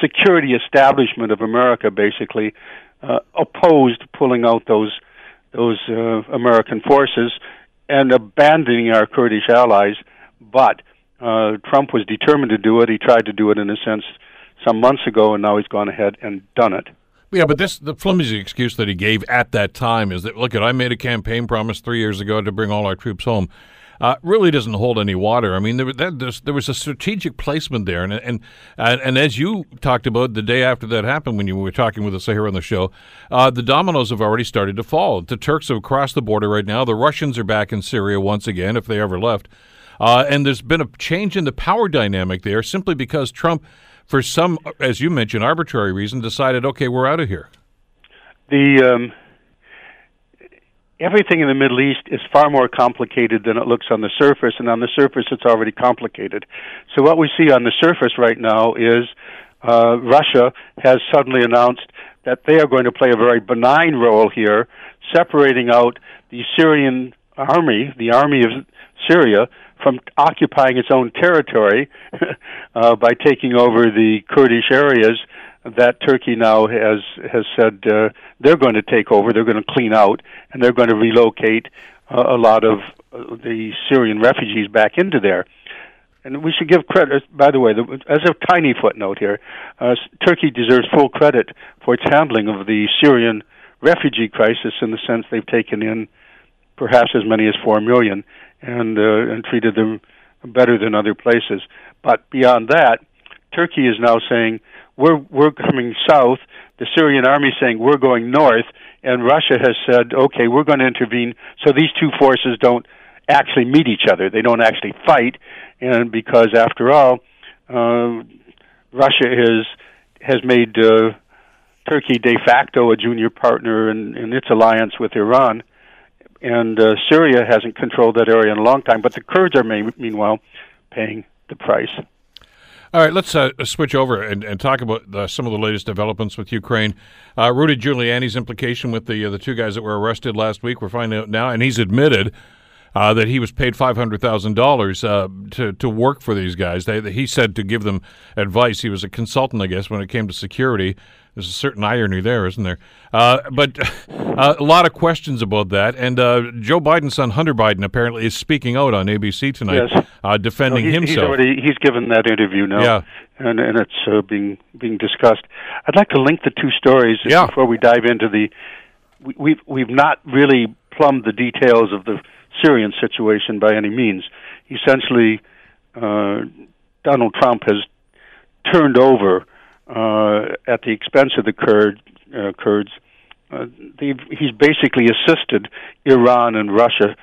security establishment of America basically uh, opposed pulling out those those uh, American forces and abandoning our Kurdish allies. But uh, Trump was determined to do it. He tried to do it in a sense some months ago, and now he's gone ahead and done it. Yeah, but this the flimsy excuse that he gave at that time is that look, at I made a campaign promise three years ago to bring all our troops home. Uh, really doesn't hold any water. I mean, there, that, there was a strategic placement there, and, and and as you talked about the day after that happened, when you were talking with us here on the show, uh, the dominoes have already started to fall. The Turks have crossed the border right now. The Russians are back in Syria once again, if they ever left, uh, and there's been a change in the power dynamic there simply because Trump for some, as you mentioned, arbitrary reason, decided, okay, we're out of here? The um, everything in the Middle East is far more complicated than it looks on the surface, and on the surface, it's already complicated. So what we see on the surface right now is uh, Russia has suddenly announced that they are going to play a very benign role here, separating out the Syrian army, the army of Syria, from occupying its own territory uh, by taking over the Kurdish areas that Turkey now has has said uh, they're going to take over. They're going to clean out and they're going to relocate uh, a lot of uh, the Syrian refugees back into there. And we should give credit. By the way, the, as a tiny footnote here, uh, Turkey deserves full credit for its handling of the Syrian refugee crisis in the sense they've taken in perhaps as many as four million and uh, and treated them better than other places. But beyond that, Turkey is now saying we're we're coming south. The Syrian army saying we're going north, and Russia has said, okay, we're going to intervene so these two forces don't actually meet each other. They don't actually fight, and because after all, uh, Russia is has made uh, Turkey de facto a junior partner in, in its alliance with Iran, and uh, Syria hasn't controlled that area in a long time. But the Kurds are may, meanwhile paying the price. All right, let's uh, switch over and, and talk about uh, some of the latest developments with Ukraine. Uh, Rudy Giuliani's implication with the uh, the two guys that were arrested last week. We're finding out now, and he's admitted uh, that he was paid five hundred thousand uh, dollars to to work for these guys. They, he said to give them advice. He was a consultant, I guess, when it came to security. There's a certain irony there, isn't there? Uh, but uh, a lot of questions about that. And uh, Joe Biden's son, Hunter Biden, apparently is speaking out on ABC tonight, yes. Uh, defending no, he's, himself. He's already he's given that interview now, yeah. and and it's being being discussed. I'd like to link the two stories yeah. before we dive into the. We, we've we've not really plumbed the details of the Syrian situation by any means. Essentially, uh, Donald Trump has turned over uh, at the expense of the Kurd, uh, Kurds. Uh, he's basically assisted Iran and Russia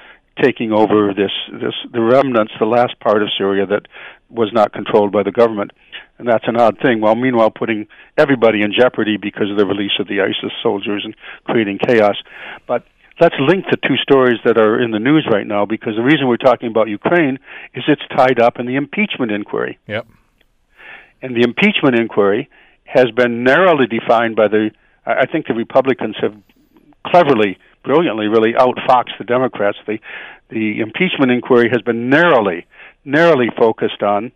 taking over this, this the remnants, the last part of Syria that was not controlled by the government, and that's an odd thing. While meanwhile putting everybody in jeopardy because of the release of the ISIS soldiers and creating chaos. But let's link the two stories that are in the news right now because the reason we're talking about Ukraine is it's tied up in the impeachment inquiry. Yep. And the impeachment inquiry has been narrowly defined by the I think the Republicans have cleverly, brilliantly really outfoxed the Democrats. The the impeachment inquiry has been narrowly narrowly focused on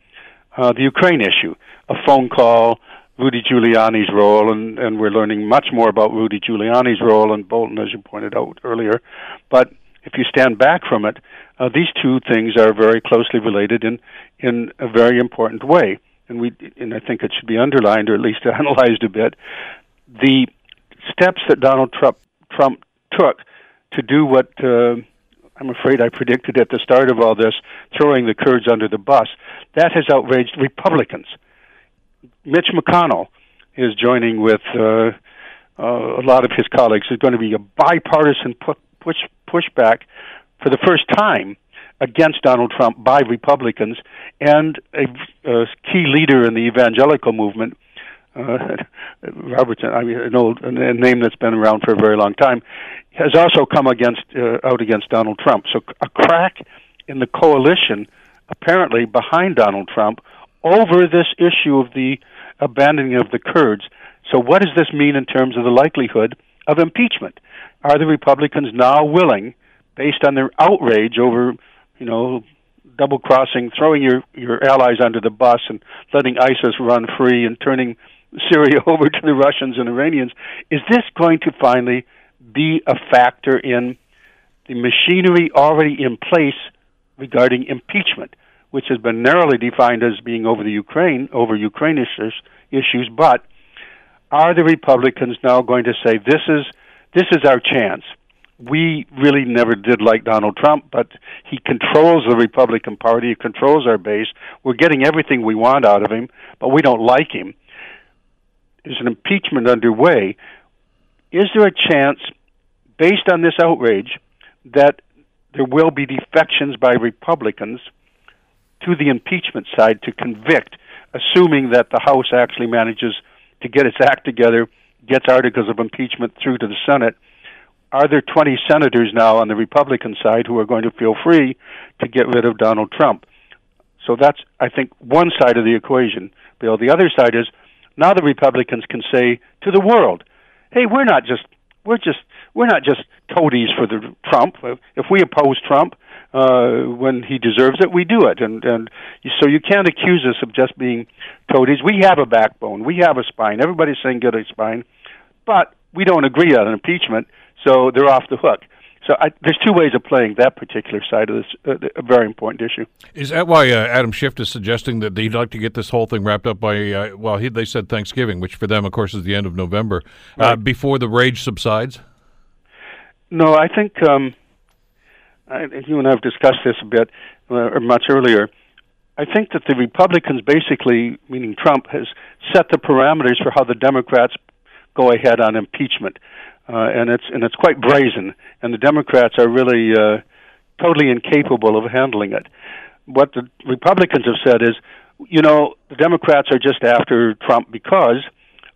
uh, the Ukraine issue, a phone call, Rudy Giuliani's role, and, and we're learning much more about Rudy Giuliani's role and Bolton, as you pointed out earlier. But if you stand back from it, uh, these two things are very closely related in in a very important way, and we and I think it should be underlined or at least analyzed a bit. The steps that Donald Trump Trump took to do what uh, I'm afraid I predicted at the start of all this, throwing the Kurds under the bus, that has outraged Republicans. Mitch McConnell is joining with uh, uh, a lot of his colleagues. There's going to be a bipartisan pu- push pushback for the first time against Donald Trump by Republicans and a, a key leader in the evangelical movement. Uh, Robertson, I mean, an old a name that's been around for a very long time, has also come against uh, out against Donald Trump. So a crack in the coalition, apparently behind Donald Trump, over this issue of the abandoning of the Kurds. So, what does this mean in terms of the likelihood of impeachment? Are the Republicans now willing, based on their outrage over, you know, double crossing, throwing your your allies under the bus, and letting ISIS run free, and turning Syria over to the Russians and Iranians, is this going to finally be a factor in the machinery already in place regarding impeachment? Which has been narrowly defined as being over the Ukraine, over Ukraine issues, issues. But are the Republicans now going to say this is this is our chance? We really never did like Donald Trump, but he controls the Republican Party. He controls our base. We're getting everything we want out of him, but we don't like him. There's an impeachment underway. Is there a chance, based on this outrage, that there will be defections by Republicans to the impeachment side to convict, assuming that the House actually manages to get its act together, gets articles of impeachment through to the Senate. Are there 20 senators now on the Republican side who are going to feel free to get rid of Donald Trump? So that's, I think, one side of the equation, Bill. The other side is now the Republicans can say to the world, "Hey, we're not just we're just we're not just toadies for the Trump. If we oppose Trump, uh, when he deserves it, we do it. And and so you can't accuse us of just being toadies. We have a backbone. We have a spine. Everybody's saying get a spine, but we don't agree on impeachment, so they're off the hook. So I, there's two ways of playing that particular side of this, uh, a very important issue. Is that why uh, Adam Schiff is suggesting that he'd like to get this whole thing wrapped up by, uh, well, he, they said Thanksgiving, which for them, of course, is the end of November, uh, right. before the rage subsides? No, I think um, I, you and I have discussed this a bit uh, much earlier. I think that the Republicans, basically, meaning Trump, has set the parameters for how the Democrats go ahead on impeachment, uh, and it's and it's quite brazen. And the Democrats are really uh, totally incapable of handling it. What the Republicans have said is, you know, the Democrats are just after Trump because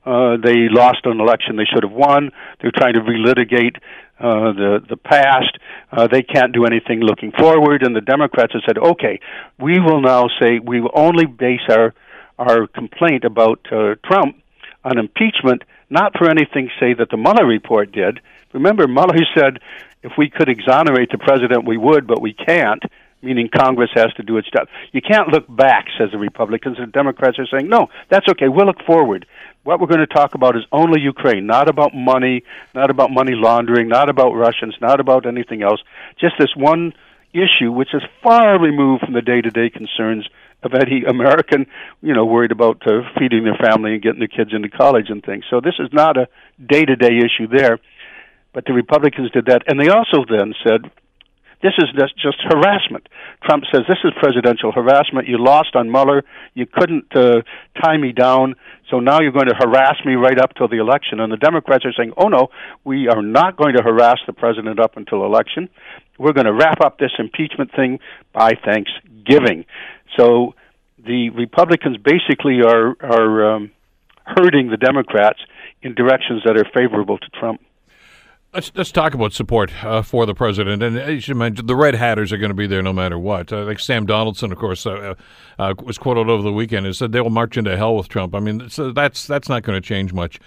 uh, they lost an election they should have won. They're trying to relitigate uh, the the past. Uh, they can't do anything looking forward. And the Democrats have said, okay, we will now say we will only base our our complaint about uh, Trump on impeachment, not for anything, say that the Mueller report did. Remember, Mueller said if we could exonerate the president, we would, but we can't meaning Congress has to do its job. You can't look back, says the Republicans. The Democrats are saying, no, that's okay. We'll look forward. What we're going to talk about is only Ukraine, not about money, not about money laundering, not about Russians, not about anything else. Just this one issue, which is far removed from the day-to-day concerns of any American, you know, worried about uh, feeding their family and getting their kids into college and things. So this is not a day-to-day issue there. But the Republicans did that, and they also then said, this is just harassment. Trump says this is presidential harassment. You lost on Mueller. You couldn't uh, tie me down. So now you're going to harass me right up till the election. And the Democrats are saying, oh no, we are not going to harass the president up until election. We're going to wrap up this impeachment thing by Thanksgiving. So the Republicans basically are are um, hurting the Democrats in directions that are favorable to Trump. Let's let's talk about support uh, for the president, and as you mentioned, the red hatters are going to be there no matter what. Uh, like Sam Donaldson, of course, uh, uh, was quoted over the weekend and said they will march into hell with Trump. I mean, so that's that's not going to change much.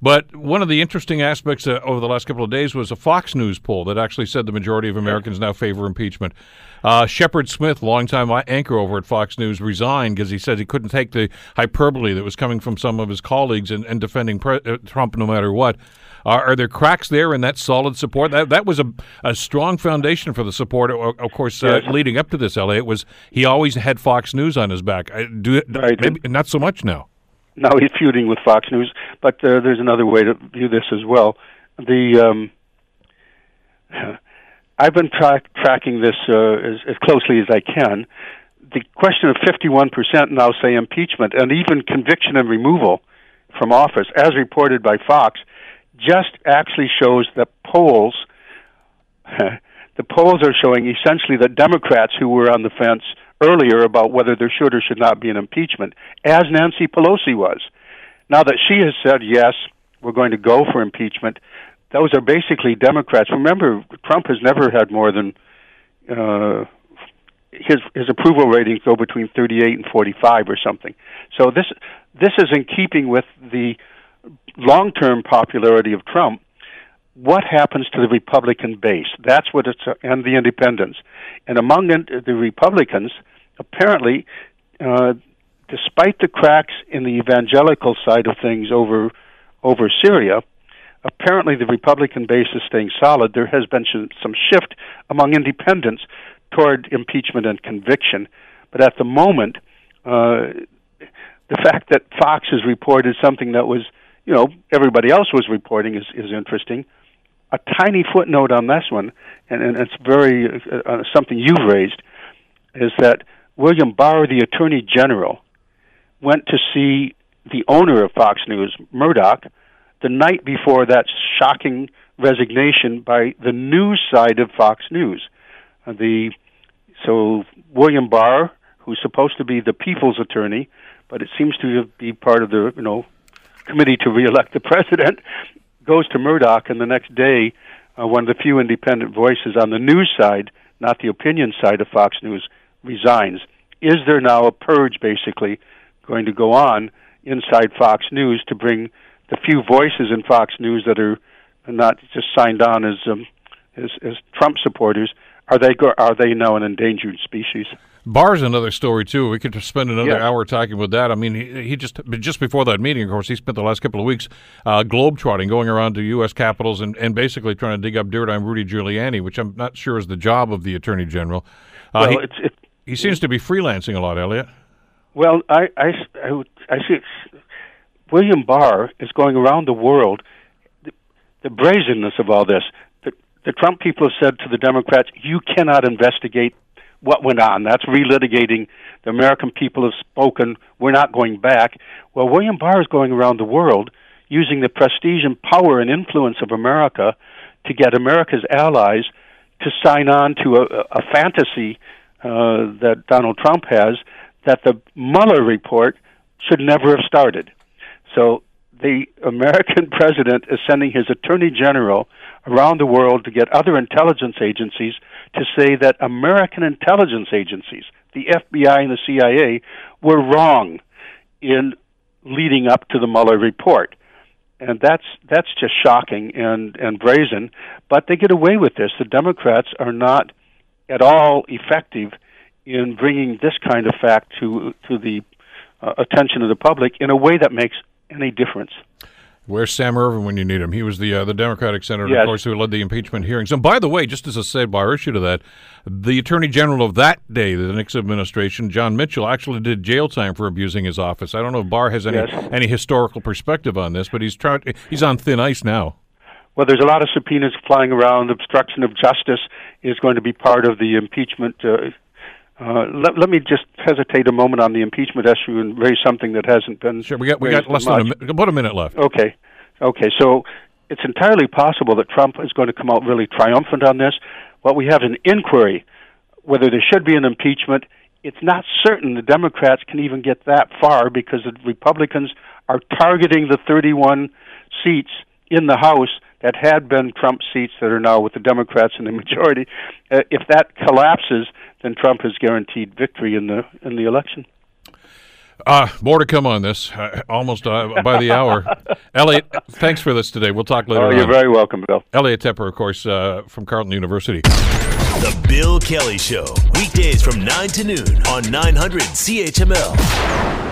But one of the interesting aspects uh, over the last couple of days was a Fox News poll that actually said the majority of Americans now favor impeachment. Uh, Shepard Smith, longtime anchor over at Fox News, resigned because he said he couldn't take the hyperbole that was coming from some of his colleagues and, and defending pre- Trump no matter what. Are, are, there cracks there in that solid support? That that was a, a strong foundation for the support. Of course, uh, yes. leading up to this, Elliot was he always had Fox News on his back. Do right. maybe not so much now. Now he's feuding with Fox News, but uh, there's another way to view this as well. The um, I've been tra- tracking this uh, as, as closely as I can. The question of 51% now say impeachment and even conviction and removal from office, as reported by Fox, just actually shows that polls, the polls are showing essentially that Democrats who were on the fence earlier about whether there should or should not be an impeachment, as Nancy Pelosi was. Now that she has said, yes, we're going to go for impeachment, those are basically Democrats. Remember, Trump has never had more than uh, his his approval ratings go between 38 and 45 or something. So this this is in keeping with the long term popularity of Trump, what happens to the Republican base? That's what it's, and the independents. And among the Republicans, apparently, uh, despite the cracks in the evangelical side of things over over Syria, apparently the Republican base is staying solid. There has been some shift among independents toward impeachment and conviction, but at the moment, uh, the fact that Fox has reported something that was you know everybody else was reporting is is interesting. A tiny footnote on this one, and, and it's very uh, uh, something you've raised, is that William Barr, the Attorney General, went to see the owner of Fox News, Murdoch, the night before that shocking resignation by the news side of Fox News. Uh, the so William Barr, who's supposed to be the people's attorney, but it seems to be part of the you know committee to reelect the president, goes to Murdoch, and the next day, uh, one of the few independent voices on the news side, not the opinion side of Fox News, resigns. Is there now a purge, basically, going to go on inside Fox News to bring the few voices in Fox News that are not just signed on as um, as, as Trump supporters? Are they go- are they now an endangered species? Barr's another story too. We could spend another yeah. hour talking about that. I mean, he, he, just just before that meeting, of course, he spent the last couple of weeks uh, globetrotting, going around to U.S. capitals and, and basically trying to dig up dirt on Rudy Giuliani, which I'm not sure is the job of the attorney general. Uh, well, he, it's, it's, he seems to be freelancing a lot, Elliot. Well, I I, I, I see. William Barr is going around the world. The, the brazenness of all this. The, the Trump people have said to the Democrats, "You cannot investigate what went on. That's relitigating. The American people have spoken. We're not going back. Well, William Barr is going around the world using the prestige and power and influence of America to get America's allies to sign on to a, a fantasy uh, that Donald Trump has that the Mueller report should never have started. So the American president is sending his attorney general around the world to get other intelligence agencies to say that American intelligence agencies, the FBI and the CIA, were wrong in leading up to the Mueller report. And that's that's just shocking and and brazen, but they get away with this. The Democrats are not at all effective in bringing this kind of fact to to the uh, attention of the public in a way that makes any difference. Where's Sam Ervin when you need him? He was the uh, the Democratic senator, yes. of course, who led the impeachment hearings. And by the way, just as a sidebar issue to that, the Attorney General of that day, the Nixon administration, John Mitchell, actually did jail time for abusing his office. I don't know if Barr has any yes. any historical perspective on this, but he's trying. He's on thin ice now. Well, there's a lot of subpoenas flying around. Obstruction of justice is going to be part of the impeachment uh, uh, let, let me just hesitate a moment on the impeachment issue and raise something that hasn't been. Sure, we got we got less than a, about a minute left. Okay, okay. So it's entirely possible that Trump is going to come out really triumphant on this. What we have is an inquiry whether there should be an impeachment. It's not certain the Democrats can even get that far because the Republicans are targeting the 31 seats in the House that had been Trump seats that are now with the Democrats in the majority. Uh, if that collapses, then Trump has guaranteed victory in the in the election. Uh, more to come on this, uh, almost uh, by the hour. Elliot, thanks for this today. We'll talk later. Oh, you're on. very welcome, Bill. Elliot Tepper, of course, uh, from Carleton University. The Bill Kelly Show, weekdays from 9 to noon on 900 CHML.